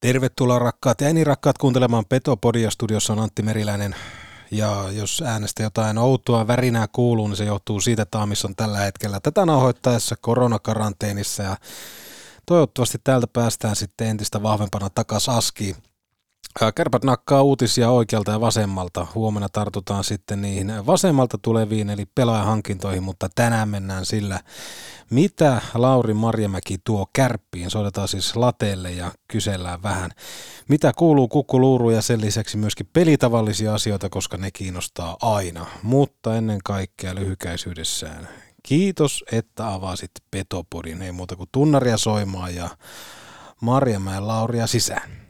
Tervetuloa rakkaat ja eni rakkaat kuuntelemaan Petopodia. Studiossa on Antti Meriläinen. Ja jos äänestä jotain outoa värinää kuuluu, niin se johtuu siitä, että Aamis on tällä hetkellä tätä nauhoittaessa koronakaranteenissa. Ja toivottavasti täältä päästään sitten entistä vahvempana takas askiin. Kärpät nakkaa uutisia oikealta ja vasemmalta. Huomenna tartutaan sitten niihin vasemmalta tuleviin eli pelaajahankintoihin, mutta tänään mennään sillä, mitä Lauri Marjamäki tuo kärppiin. Soitetaan siis lateelle ja kysellään vähän, mitä kuuluu kukkuluuru ja sen lisäksi myöskin pelitavallisia asioita, koska ne kiinnostaa aina. Mutta ennen kaikkea lyhykäisyydessään. Kiitos, että avasit Petopodin. Ei muuta kuin tunnaria soimaan ja Marjamäen Lauria sisään.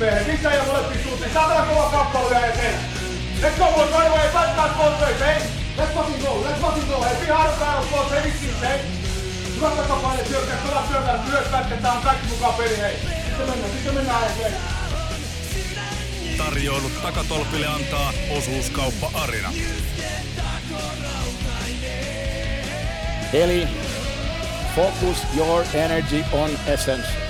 Miehet sisään ja molempiin suuntiin. Saatana kova kappale vielä eteen. Let's go boys, right away. Back both ways, hey. Let's fucking go, let's fucking go. Hey, be hard battle boys, hey, vitsi, hey. Hyvä takapaine, syökkää, pelaa syökkää, myös pätketään kaikki mukaan peli, hei. Sitten mennään, sitten mennään eteen. Tarjoilut takatolpille antaa osuuskauppa Arina. Eli focus your energy on essence.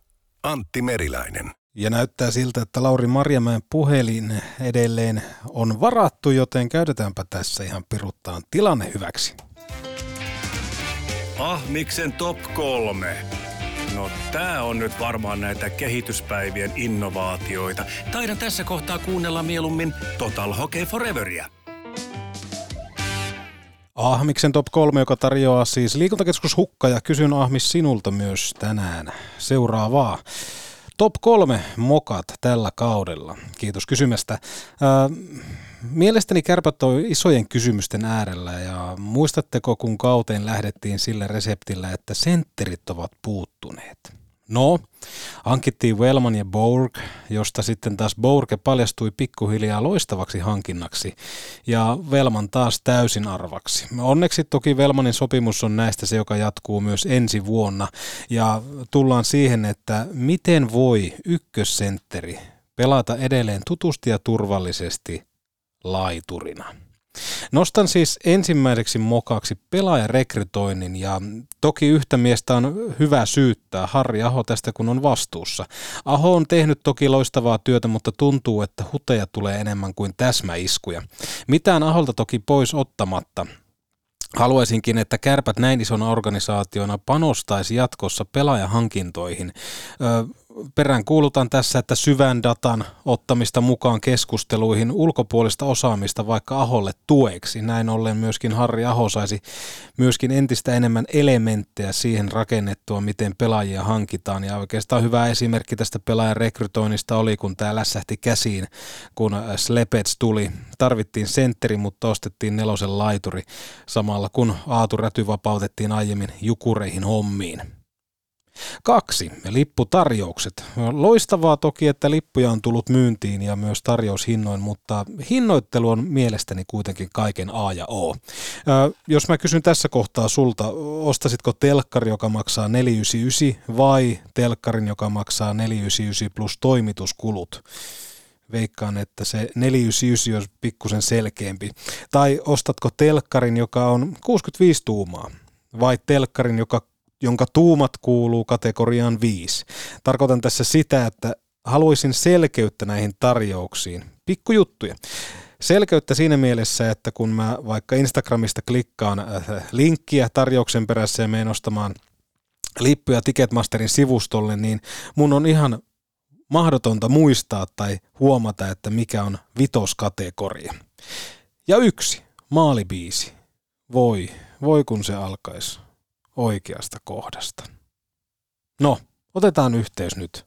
Antti Meriläinen. Ja näyttää siltä, että Lauri Marjamäen puhelin edelleen on varattu, joten käytetäänpä tässä ihan piruttaan tilanne hyväksi. Ahmiksen top kolme. No tää on nyt varmaan näitä kehityspäivien innovaatioita. Taidan tässä kohtaa kuunnella mieluummin Total Hockey Foreveria. Ahmiksen top 3, joka tarjoaa siis liikuntakeskus Hukka ja kysyn Ahmis sinulta myös tänään seuraavaa. Top 3 mokat tällä kaudella. Kiitos kysymästä. mielestäni kärpät on isojen kysymysten äärellä ja muistatteko kun kauteen lähdettiin sillä reseptillä, että sentterit ovat puuttuneet? No, hankittiin Wellman ja Borg, josta sitten taas Borg paljastui pikkuhiljaa loistavaksi hankinnaksi ja Wellman taas täysin arvaksi. Onneksi toki Wellmanin sopimus on näistä se, joka jatkuu myös ensi vuonna ja tullaan siihen, että miten voi ykkössentteri pelata edelleen tutusti ja turvallisesti laiturina. Nostan siis ensimmäiseksi mokaksi pelaajarekrytoinnin ja toki yhtä miestä on hyvä syyttää Harri Aho tästä kun on vastuussa. Aho on tehnyt toki loistavaa työtä, mutta tuntuu, että huteja tulee enemmän kuin täsmäiskuja. Mitään Aholta toki pois ottamatta. Haluaisinkin, että kärpät näin isona organisaationa panostaisi jatkossa pelaajahankintoihin. Ö, perään kuulutaan tässä, että syvän datan ottamista mukaan keskusteluihin ulkopuolista osaamista vaikka Aholle tueksi. Näin ollen myöskin Harri Aho saisi myöskin entistä enemmän elementtejä siihen rakennettua, miten pelaajia hankitaan. Ja oikeastaan hyvä esimerkki tästä pelaajan rekrytoinnista oli, kun tämä lässähti käsiin, kun Slepets tuli. Tarvittiin sentteri, mutta ostettiin nelosen laituri samalla kun Aatu Räty vapautettiin aiemmin jukureihin hommiin. Kaksi. Lipputarjoukset. Loistavaa toki, että lippuja on tullut myyntiin ja myös tarjoushinnoin, mutta hinnoittelu on mielestäni kuitenkin kaiken A ja O. jos mä kysyn tässä kohtaa sulta, ostasitko telkkari, joka maksaa 499 vai telkkarin, joka maksaa 499 plus toimituskulut? veikkaan, että se 499 on pikkusen selkeämpi. Tai ostatko telkkarin, joka on 65 tuumaa, vai telkkarin, joka jonka tuumat kuuluu kategoriaan 5. Tarkoitan tässä sitä, että haluaisin selkeyttä näihin tarjouksiin. Pikkujuttuja. Selkeyttä siinä mielessä, että kun mä vaikka Instagramista klikkaan äh, linkkiä tarjouksen perässä ja menen ostamaan lippuja Ticketmasterin sivustolle, niin mun on ihan mahdotonta muistaa tai huomata, että mikä on vitoskategoria. Ja yksi, maalibiisi. Voi, voi kun se alkaisi oikeasta kohdasta. No, otetaan yhteys nyt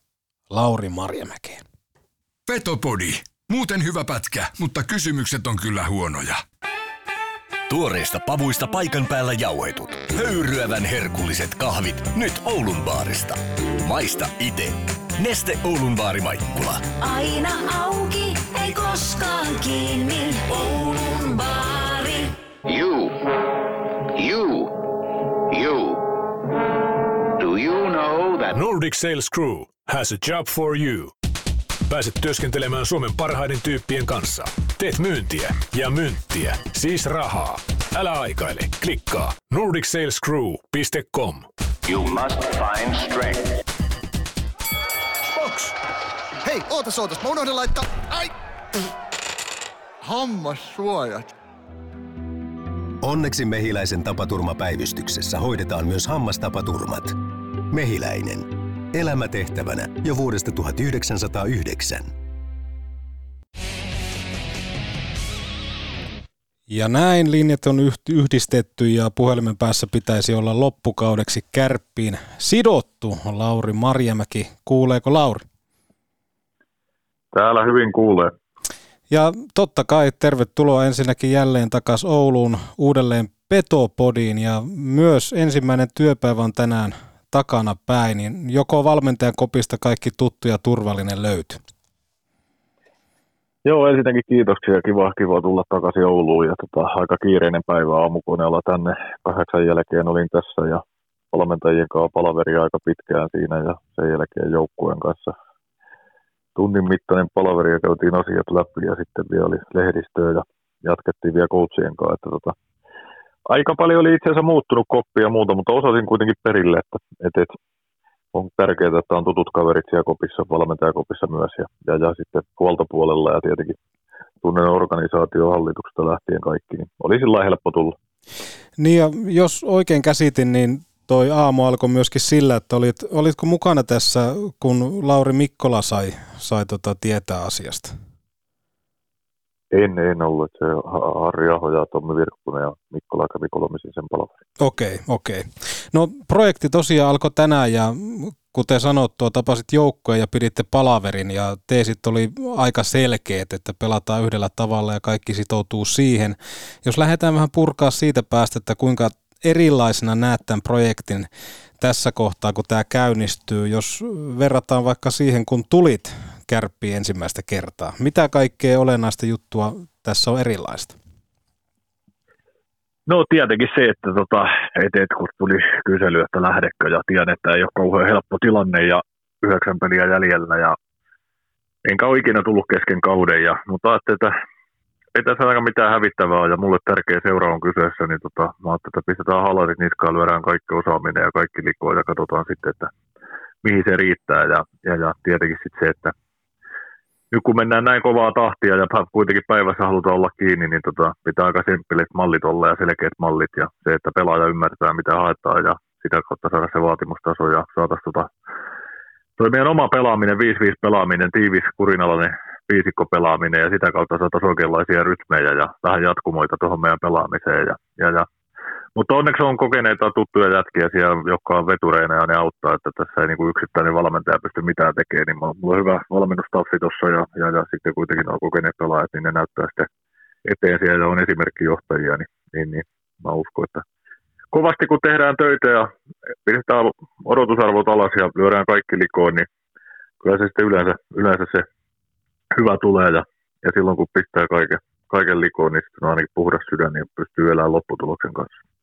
Lauri Marjamäkeen. Petopodi. Muuten hyvä pätkä, mutta kysymykset on kyllä huonoja. Tuoreista pavuista paikan päällä jauhetut. Höyryävän herkulliset kahvit nyt Oulun baarista. Maista ite. Neste Oulun baari Maikkula. Aina auki, ei koskaan kiinni. Oulun Nordic Sales Crew has a job for you. Pääset työskentelemään Suomen parhaiden tyyppien kanssa. Teet myyntiä ja myyntiä, siis rahaa. Älä aikaile, klikkaa nordicsalescrew.com. you must find strength? Box! Hei, ootas ootas, mä unohdin laittaa... Ai! Hammassuojat. Onneksi Mehiläisen tapaturmapäivystyksessä hoidetaan myös hammastapaturmat. Mehiläinen. Elämätehtävänä jo vuodesta 1909. Ja näin linjat on yht- yhdistetty ja puhelimen päässä pitäisi olla loppukaudeksi kärppiin sidottu Lauri Marjamäki. Kuuleeko Lauri? Täällä hyvin kuulee. Ja totta kai tervetuloa ensinnäkin jälleen takaisin Ouluun uudelleen Petopodiin ja myös ensimmäinen työpäivä on tänään takana päin, niin joko valmentajan kopista kaikki tuttu ja turvallinen löytyy. Joo, ensinnäkin kiitoksia. Kiva, kiva tulla takaisin Ouluun. Ja tota, aika kiireinen päivä aamukoneella tänne. Kahdeksan jälkeen olin tässä ja valmentajien kanssa palaveri aika pitkään siinä ja sen jälkeen joukkueen kanssa tunnin mittainen palaveri ja käytiin asiat läpi ja sitten vielä oli lehdistöä ja jatkettiin vielä coachien kanssa. Että tota, aika paljon oli itse asiassa muuttunut koppia ja muuta, mutta osasin kuitenkin perille, että, että, että on tärkeää, että on tutut kaverit siellä kopissa, valmentajakopissa myös ja, ja, ja sitten huoltopuolella ja tietenkin tunnen organisaation hallituksesta lähtien kaikki, niin oli sillä helppo tulla. Niin ja jos oikein käsitin, niin toi aamu alkoi myöskin sillä, että olit, olitko mukana tässä, kun Lauri Mikkola sai, sai tota tietää asiasta? En, en ollut, se Ha- Harri Aho ja Tommi Virkkunen ja kävi kolmisin sen palaverin. Okei, okei. No projekti tosiaan alkoi tänään ja kuten sanottua, tapasit joukkoja ja piditte palaverin ja teesit oli aika selkeät, että pelataan yhdellä tavalla ja kaikki sitoutuu siihen. Jos lähdetään vähän purkaa siitä päästä, että kuinka erilaisena näet tämän projektin tässä kohtaa, kun tämä käynnistyy, jos verrataan vaikka siihen, kun tulit kärppiin ensimmäistä kertaa. Mitä kaikkea olennaista juttua tässä on erilaista? No tietenkin se, että tota, et, et, kun tuli kysely, että lähdekö ja tiedän, että ei ole kauhean helppo tilanne ja yhdeksän peliä jäljellä ja enkä ole ikinä tullut kesken kauden, ja, mutta ajattelin, että ei tässä aika mitään hävittävää ja mulle tärkeä seura on kyseessä, niin tota, mä ajattelin, että pistetään halarit niskaan, lyödään kaikki osaaminen ja kaikki likoon ja katsotaan sitten, että mihin se riittää ja, ja, ja tietenkin sitten se, että nyt kun mennään näin kovaa tahtia ja kuitenkin päivässä halutaan olla kiinni, niin tota, pitää aika simppelit mallit olla ja selkeät mallit ja se, että pelaaja ymmärtää mitä haetaan ja sitä kautta saada se vaatimustaso ja saataisiin tota, toi meidän oma pelaaminen, 5-5 pelaaminen, tiivis kurinalainen viisikko pelaaminen ja sitä kautta saataisiin oikeanlaisia rytmejä ja vähän jatkumoita tuohon meidän pelaamiseen. Ja, ja, ja. Mutta onneksi on kokeneita tuttuja jätkiä siellä, jotka on vetureina ja ne auttaa, että tässä ei niinku yksittäinen valmentaja pysty mitään tekemään. Niin mulla on hyvä valmennustaffi tuossa ja, ja, ja, sitten kuitenkin nuo kokeneet pelaajat, niin ne näyttää sitten eteen siellä on esimerkkijohtajia, niin, niin, niin mä uskon, että kovasti kun tehdään töitä ja pistetään odotusarvot alas ja lyödään kaikki likoon, niin kyllä se sitten yleensä, yleensä se hyvä tulee ja, ja silloin kun pistää kaiken, kaiken likoon, niin sitten on ainakin puhdas sydän niin pystyy elämään lopputuloksen kanssa.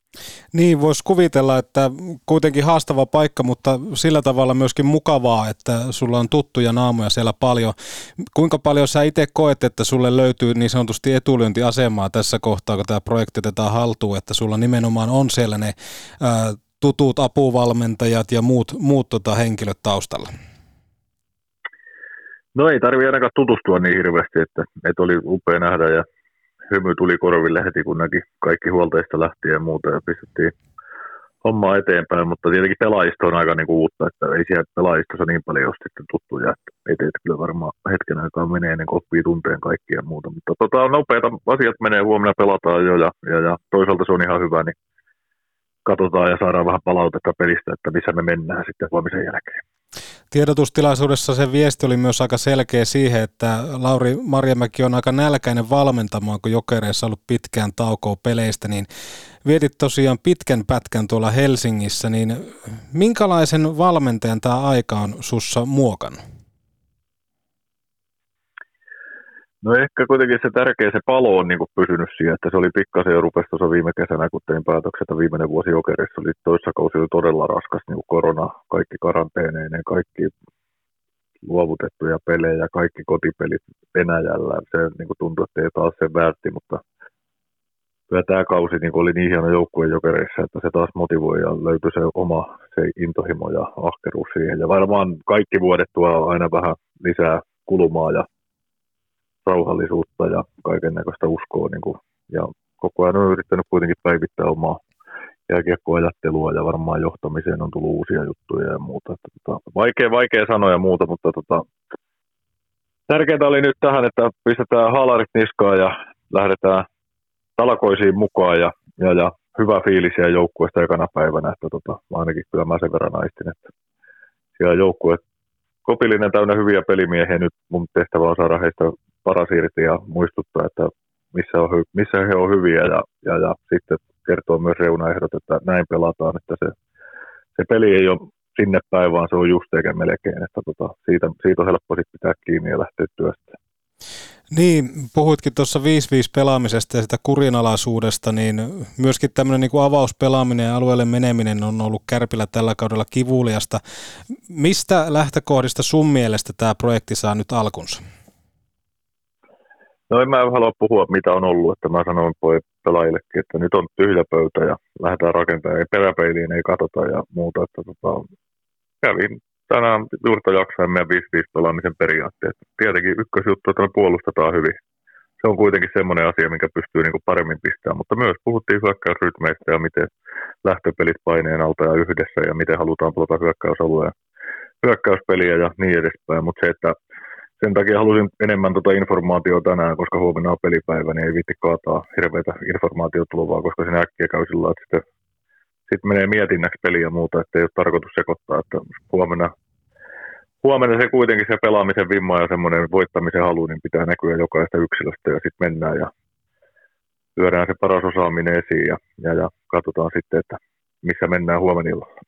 Niin, voisi kuvitella, että kuitenkin haastava paikka, mutta sillä tavalla myöskin mukavaa, että sulla on tuttuja naamoja siellä paljon. Kuinka paljon sä itse koet, että sulle löytyy niin sanotusti etulyöntiasemaa tässä kohtaa, kun tämä projekti otetaan haltuun, että sulla nimenomaan on siellä ne ää, tutut apuvalmentajat ja muut, muut tota, henkilöt taustalla? No ei tarvitse ainakaan tutustua niin hirveästi, että, että oli upea nähdä ja hymy tuli korville heti, kun näki kaikki huolteista lähtien ja muuta ja pistettiin hommaa eteenpäin, mutta tietenkin pelaajisto on aika niinku uutta, että ei siellä pelaajistossa niin paljon ole sitten tuttuja, että eteet kyllä varmaan hetken aikaa menee ennen kuin oppii tunteen kaikkia ja muuta, mutta tota, nopeita asiat menee, huomenna pelataan jo ja, ja, ja toisaalta se on ihan hyvä, niin katsotaan ja saadaan vähän palautetta pelistä, että missä me mennään sitten huomisen jälkeen. Tiedotustilaisuudessa se viesti oli myös aika selkeä siihen, että Lauri Marjamäki on aika nälkäinen valmentamaan, kun Jokereissa ollut pitkään taukoa peleistä, niin vietit tosiaan pitkän pätkän tuolla Helsingissä, niin minkälaisen valmentajan tämä aika on sussa muokannut? No ehkä kuitenkin se tärkeä se palo on niin pysynyt siihen, että se oli pikkasen jo rupesi tuossa viime kesänä, kun tein päätöksen, että viimeinen vuosi Jokerissa oli toissa kausi oli todella raskas, niin kuin korona, kaikki karanteeneineen, kaikki luovutettuja pelejä, kaikki kotipelit Venäjällä. Se niin kuin tuntui, että ei taas sen väärti, mutta kyllä tämä kausi niin oli niin hieno joukkue Jokereissa, että se taas motivoi ja löytyi se oma se intohimo ja ahkeruus siihen. Ja varmaan kaikki vuodet tuo aina vähän lisää kulumaa ja rauhallisuutta ja kaiken näköistä uskoa. Niin kuin, ja koko ajan on yrittänyt kuitenkin päivittää omaa jääkiekkoajattelua ja varmaan johtamiseen on tullut uusia juttuja ja muuta. Että, tota, vaikea, vaikea sanoa ja muuta, mutta tota, tärkeintä oli nyt tähän, että pistetään haalarit niskaan ja lähdetään talakoisiin mukaan ja, ja, ja hyvä fiilis ja joukkueesta ekana päivänä, että tota, ainakin kyllä mä sen verran aistin, että siellä joukkue kopillinen täynnä hyviä pelimiehiä, nyt mun tehtävä on saada heistä paras irti ja muistuttaa, että missä, on, missä he on hyviä ja, ja, ja sitten kertoo myös reunaehdot, että näin pelataan, että se, se peli ei ole sinne päin, vaan se on just eikä melkein, että tota, siitä, siitä on helppo sitten pitää kiinni ja lähteä työstä. Niin, puhuitkin tuossa 5-5 pelaamisesta ja sitä kurinalaisuudesta, niin myöskin tämmöinen niin kuin avauspelaaminen ja alueelle meneminen on ollut Kärpillä tällä kaudella kivuliasta. Mistä lähtökohdista sun mielestä tämä projekti saa nyt alkunsa? No en mä halua puhua, mitä on ollut, että mä sanoin poi pelaajillekin, että nyt on tyhjä pöytä ja lähdetään rakentamaan, ei peräpeiliin ei katsota ja muuta. Että tota, kävin tänään juurta jaksain meidän 5-5 pelaamisen periaatteet. Tietenkin ykkösjuttu, että me puolustetaan hyvin. Se on kuitenkin semmoinen asia, mikä pystyy niin kuin paremmin pistämään, mutta myös puhuttiin hyökkäysrytmeistä ja miten lähtöpelit paineen alta ja yhdessä ja miten halutaan pelata hyökkäysalueen hyökkäyspeliä ja niin edespäin, mutta se, että sen takia halusin enemmän tuota informaatiota tänään, koska huomenna on pelipäivä, niin ei viitti kaataa hirveitä informaatiotulvaa, koska sen äkkiä käy sillä että sitten, sitten menee mietinnäksi peliä ja muuta, että ei ole tarkoitus sekoittaa, että huomenna, huomenna se kuitenkin se pelaamisen vimma ja semmoinen voittamisen halu, niin pitää näkyä jokaista yksilöstä ja sitten mennään ja lyödään se paras osaaminen esiin ja, ja, ja katsotaan sitten, että missä mennään huomenna illalla.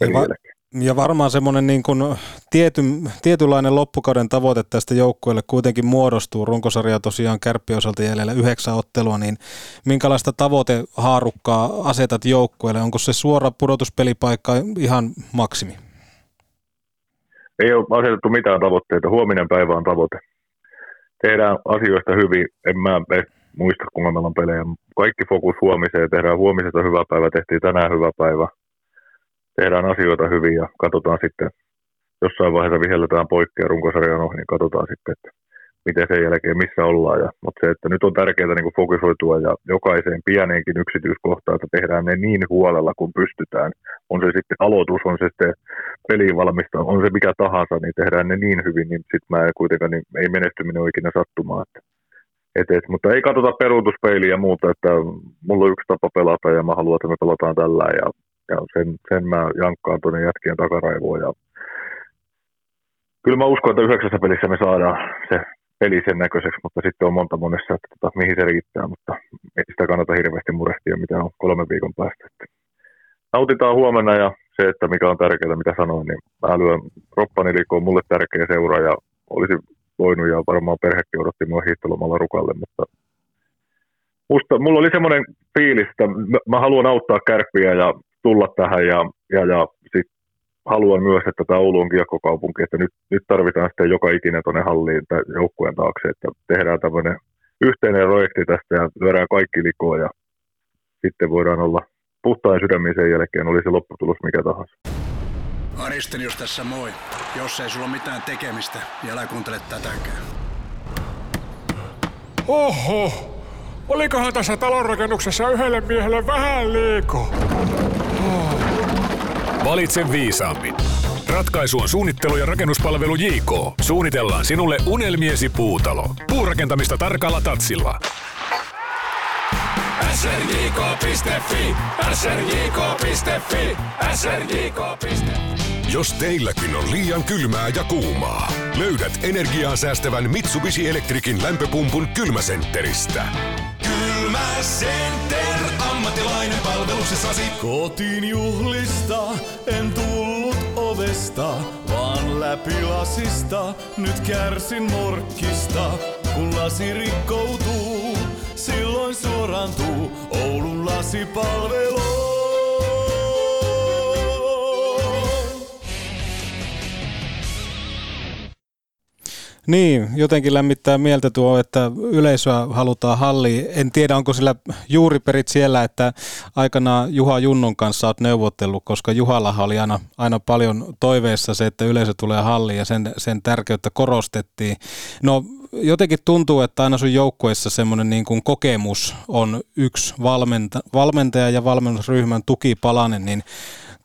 Ja, va- ja varmaan semmoinen niin kuin tiety, tietynlainen loppukauden tavoite tästä joukkueelle kuitenkin muodostuu. Runkosarja tosiaan kärppi osalta jäljellä yhdeksän ottelua, niin minkälaista tavoitehaarukkaa asetat joukkueelle? Onko se suora pudotuspelipaikka ihan maksimi? Ei ole asetettu mitään tavoitteita. Huominen päivä on tavoite. Tehdään asioista hyvin. En mä muista, kuinka meillä on pelejä. Kaikki fokus huomiseen. Tehdään huomisesta hyvä päivä. Tehtiin tänään hyvä päivä tehdään asioita hyvin ja katsotaan sitten, jossain vaiheessa vihelletään poikkeja runkosarjan ohi, niin katsotaan sitten, että miten sen jälkeen, missä ollaan. Ja, mutta se, että nyt on tärkeää niin fokusoitua ja jokaiseen pieneenkin yksityiskohtaan, että tehdään ne niin huolella kuin pystytään. On se sitten aloitus, on se sitten peliin valmista, on se mikä tahansa, niin tehdään ne niin hyvin, niin sitten mä en kuitenkaan niin ei menestyminen ole ikinä sattumaan. Että, et, et, mutta ei katsota peruutuspeiliä ja muuta, että mulla on yksi tapa pelata ja mä haluan, että me pelataan tällä ja ja sen, sen mä jankkaan tuonne jätkien takaraivoon. Ja kyllä mä uskon, että yhdeksässä pelissä me saadaan se peli sen näköiseksi, mutta sitten on monta monessa, että tota, mihin se riittää, mutta ei sitä kannata hirveästi murehtia, mitä on kolmen viikon päästä. Että nautitaan huomenna ja se, että mikä on tärkeää, mitä sanoin, niin mä lyön Roppaniliko on mulle tärkeä seura ja olisi voinut ja varmaan perhekin odotti mua hiihtolomalla rukalle, mutta musta, mulla oli semmoinen fiilis, että mä haluan auttaa kärppiä ja tulla tähän ja, ja, ja sit haluan myös, että tämä Oulu on kiekkokaupunki, että nyt, nyt tarvitaan sitten joka ikinen tuonne halliin tai joukkueen taakse, että tehdään tämmöinen yhteinen projekti tästä ja lyödään kaikki likoon ja sitten voidaan olla puhtain sydämin sen jälkeen, oli se lopputulos mikä tahansa. Aristelius tässä moi. Jos ei sulla mitään tekemistä, niin älä kuuntele tätäkään. Oho! Olikohan tässä talonrakennuksessa yhdelle miehelle vähän liikaa? Oh. Valitse viisaammin. Ratkaisu on suunnittelu ja rakennuspalvelu JK. Suunnitellaan sinulle unelmiesi puutalo. Puurakentamista tarkalla tatsilla. srjk.fi, srjk.fi, srjk.fi. Jos teilläkin on liian kylmää ja kuumaa, löydät energiaa säästävän Mitsubishi Electricin lämpöpumpun kylmäsentteristä. Kylmäcenter, ammattilainen palveluksessasi. Kotiin juhlista en tullut ovesta, vaan läpi lasista. Nyt kärsin morkkista, kun lasi rikkoutuu. Silloin suorantuu Oulun lasipalvelu. Niin, jotenkin lämmittää mieltä tuo, että yleisöä halutaan halliin. En tiedä, onko sillä juuriperit siellä, että aikana Juha Junnon kanssa olet neuvotellut, koska Juhallahan oli aina, aina paljon toiveessa se, että yleisö tulee halliin ja sen, sen tärkeyttä korostettiin. No jotenkin tuntuu, että aina sun joukkueessa semmoinen niin kuin kokemus on yksi valmenta, valmentaja ja valmennusryhmän tukipalanen, niin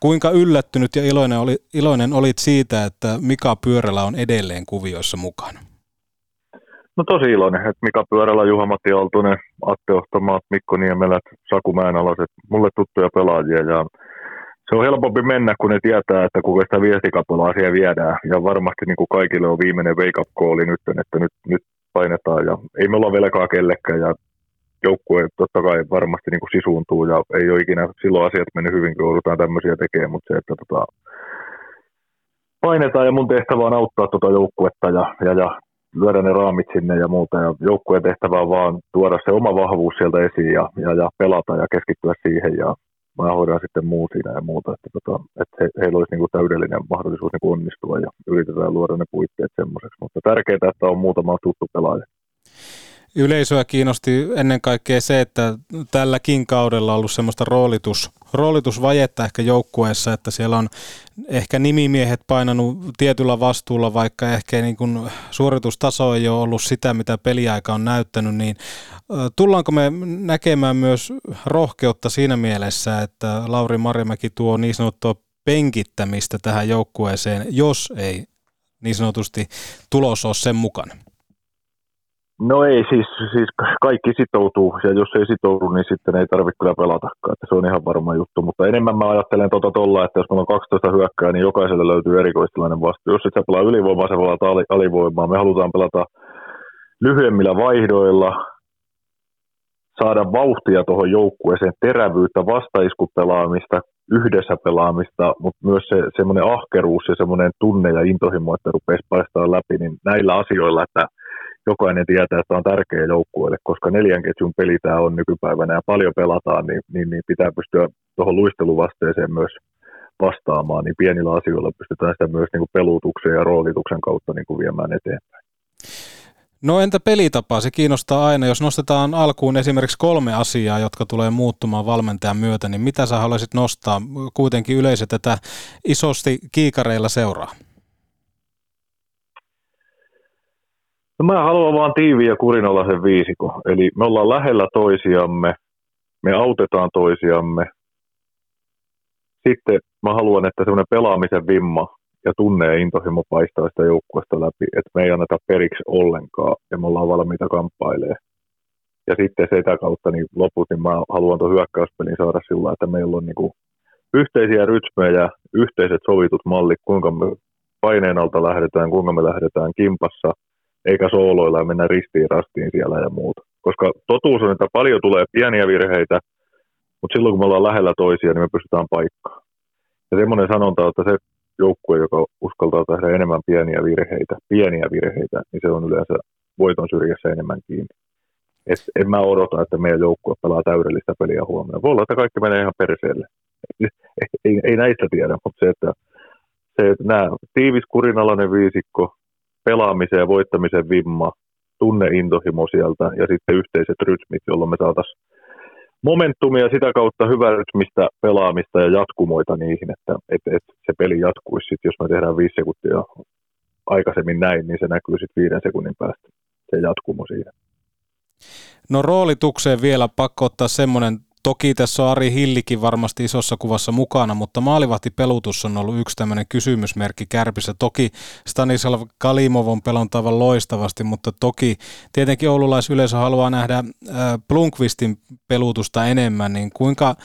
Kuinka yllättynyt ja iloinen, oli, iloinen olit siitä, että Mika Pyörällä on edelleen kuvioissa mukana? No tosi iloinen, että Mika Pyörällä, Juha-Matti Aaltonen, Atte Ohtomaat, Mikko Niemelät, Saku Mäenalaset, mulle tuttuja pelaajia ja se on helpompi mennä, kun ne tietää, että kuinka sitä viestikapulaa siellä viedään. Ja varmasti niin kuin kaikille on viimeinen wake-up call nyt, että nyt, nyt painetaan ja ei me olla velkaa kellekään ja joukkue totta kai varmasti niin kuin sisuuntuu ja ei ole ikinä silloin asiat mennyt hyvin, kun joudutaan tämmöisiä tekemään, mutta se, että tota, painetaan ja mun tehtävä on auttaa tuota joukkuetta ja, ja, ja lyödä ne raamit sinne ja muuta. Ja joukkueen tehtävä on vaan tuoda se oma vahvuus sieltä esiin ja, ja, ja pelata ja keskittyä siihen ja mä hoidan sitten muu siinä ja muuta. Että, tota, että he, heillä olisi niin kuin täydellinen mahdollisuus niin kuin onnistua ja yritetään luoda ne puitteet semmoiseksi. Mutta tärkeää, että on muutama tuttu pelaaja yleisöä kiinnosti ennen kaikkea se, että tälläkin kaudella on ollut semmoista roolitus, roolitusvajetta ehkä joukkueessa, että siellä on ehkä nimimiehet painanut tietyllä vastuulla, vaikka ehkä niin kuin suoritustaso ei ole ollut sitä, mitä peliaika on näyttänyt, niin tullaanko me näkemään myös rohkeutta siinä mielessä, että Lauri Marjamäki tuo niin sanottua penkittämistä tähän joukkueeseen, jos ei niin sanotusti tulos ole sen mukana? No ei, siis, siis kaikki sitoutuu, ja jos ei sitoudu, niin sitten ei tarvitse kyllä pelatakaan, että se on ihan varma juttu, mutta enemmän mä ajattelen tuota tolla, että jos meillä on 12 hyökkää, niin jokaiselle löytyy erikoistilainen vastuu. Jos et sä pelaa ylivoimaa, sä pelaat alivoimaa, me halutaan pelata lyhyemmillä vaihdoilla, saada vauhtia tuohon joukkueeseen, terävyyttä, vastaiskupelaamista, yhdessä pelaamista, mutta myös se semmoinen ahkeruus ja semmoinen tunne ja intohimo, että rupeaisi paistaa läpi, niin näillä asioilla, että – jokainen tietää, että on tärkeä joukkueelle, koska neljän ketjun peli tämä on nykypäivänä ja paljon pelataan, niin, niin, niin pitää pystyä tuohon luisteluvasteeseen myös vastaamaan, niin pienillä asioilla pystytään sitä myös niin kuin pelutuksen ja roolituksen kautta niin kuin viemään eteenpäin. No entä pelitapa? Se kiinnostaa aina. Jos nostetaan alkuun esimerkiksi kolme asiaa, jotka tulee muuttumaan valmentajan myötä, niin mitä sä haluaisit nostaa? Kuitenkin yleisö tätä isosti kiikareilla seuraa. No mä haluan vaan tiiviä ja kurinalaisen viisiko. Eli me ollaan lähellä toisiamme, me autetaan toisiamme. Sitten mä haluan, että semmoinen pelaamisen vimma ja tunne ja intohimo paistaa sitä joukkuesta läpi, että me ei anneta periksi ollenkaan ja me ollaan valmiita kamppailemaan. Ja sitten sitä kautta niin loput, niin mä haluan tuon hyökkäyspelin saada sillä että meillä on niin kuin yhteisiä rytmejä, yhteiset sovitut mallit, kuinka me paineen alta lähdetään, kuinka me lähdetään kimpassa – eikä sooloilla ja mennä ristiin rastiin siellä ja muuta. Koska totuus on, että paljon tulee pieniä virheitä, mutta silloin kun me ollaan lähellä toisia, niin me pystytään paikkaan. Ja semmoinen sanonta, että se joukkue, joka uskaltaa tehdä enemmän pieniä virheitä, pieniä virheitä, niin se on yleensä voiton syrjässä enemmän kiinni. Et en mä odota, että meidän joukkue pelaa täydellistä peliä huomenna. Voi olla, että kaikki menee ihan perseelle. Ei, ei, näistä tiedä, mutta se, että, se, että nämä tiivis kurinalainen viisikko, pelaamisen ja voittamisen vimma, tunneintohimo sieltä ja sitten yhteiset rytmit, jolloin me saataisiin momentumia sitä kautta hyvää rytmistä pelaamista ja jatkumoita niihin, että, että, että se peli jatkuisi sitten, jos me tehdään viisi sekuntia aikaisemmin näin, niin se näkyy sitten viiden sekunnin päästä se jatkumo siinä. No roolitukseen vielä pakko ottaa semmoinen Toki tässä on Ari Hillikin varmasti isossa kuvassa mukana, mutta maalivahtipelutus on ollut yksi tämmöinen kysymysmerkki kärpissä. Toki Stanislav Kalimov on pelannut aivan loistavasti, mutta toki tietenkin oululaisyleisö haluaa nähdä äh, Blunkvistin pelutusta enemmän, niin kuinka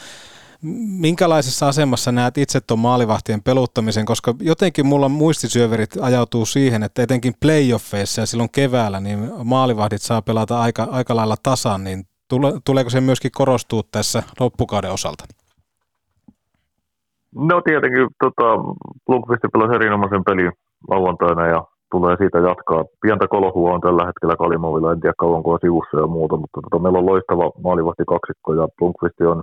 minkälaisessa asemassa näet itse tuon maalivahtien peluttamisen, koska jotenkin mulla muistisyöverit ajautuu siihen, että etenkin playoffeissa ja silloin keväällä niin maalivahdit saa pelata aika, aika lailla tasan, niin Tule, tuleeko se myöskin korostua tässä loppukauden osalta? No tietenkin tota, Blomqvist pelasi erinomaisen pelin lauantaina ja tulee siitä jatkaa. Pientä kolohua on tällä hetkellä Kalimovilla, en tiedä kauanko on sivussa ja muuta, mutta tota, meillä on loistava maalivahti kaksikko ja Blomqvist on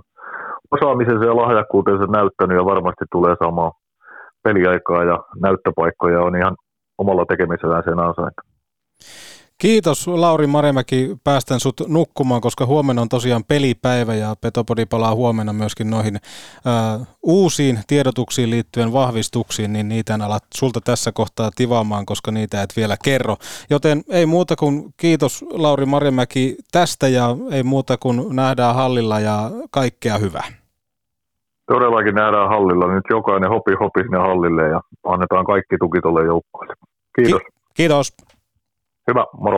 osaamisensa ja lahjakkuutensa näyttänyt ja varmasti tulee saamaan peliaikaa ja näyttöpaikkoja on ihan omalla tekemisellään sen ansaita. Kiitos Lauri Maremäki, päästän sut nukkumaan, koska huomenna on tosiaan pelipäivä ja Petopodi palaa huomenna myöskin noihin ää, uusiin tiedotuksiin liittyen vahvistuksiin, niin niitä en alat sulta tässä kohtaa tivaamaan, koska niitä et vielä kerro. Joten ei muuta kuin kiitos Lauri Maremäki tästä ja ei muuta kuin nähdään hallilla ja kaikkea hyvää. Todellakin nähdään hallilla. Nyt jokainen hopi hopi sinne hallille ja annetaan kaikki tuki tuolle joukkoille. Kiitos. Ki- kiitos. Hyvä, moro.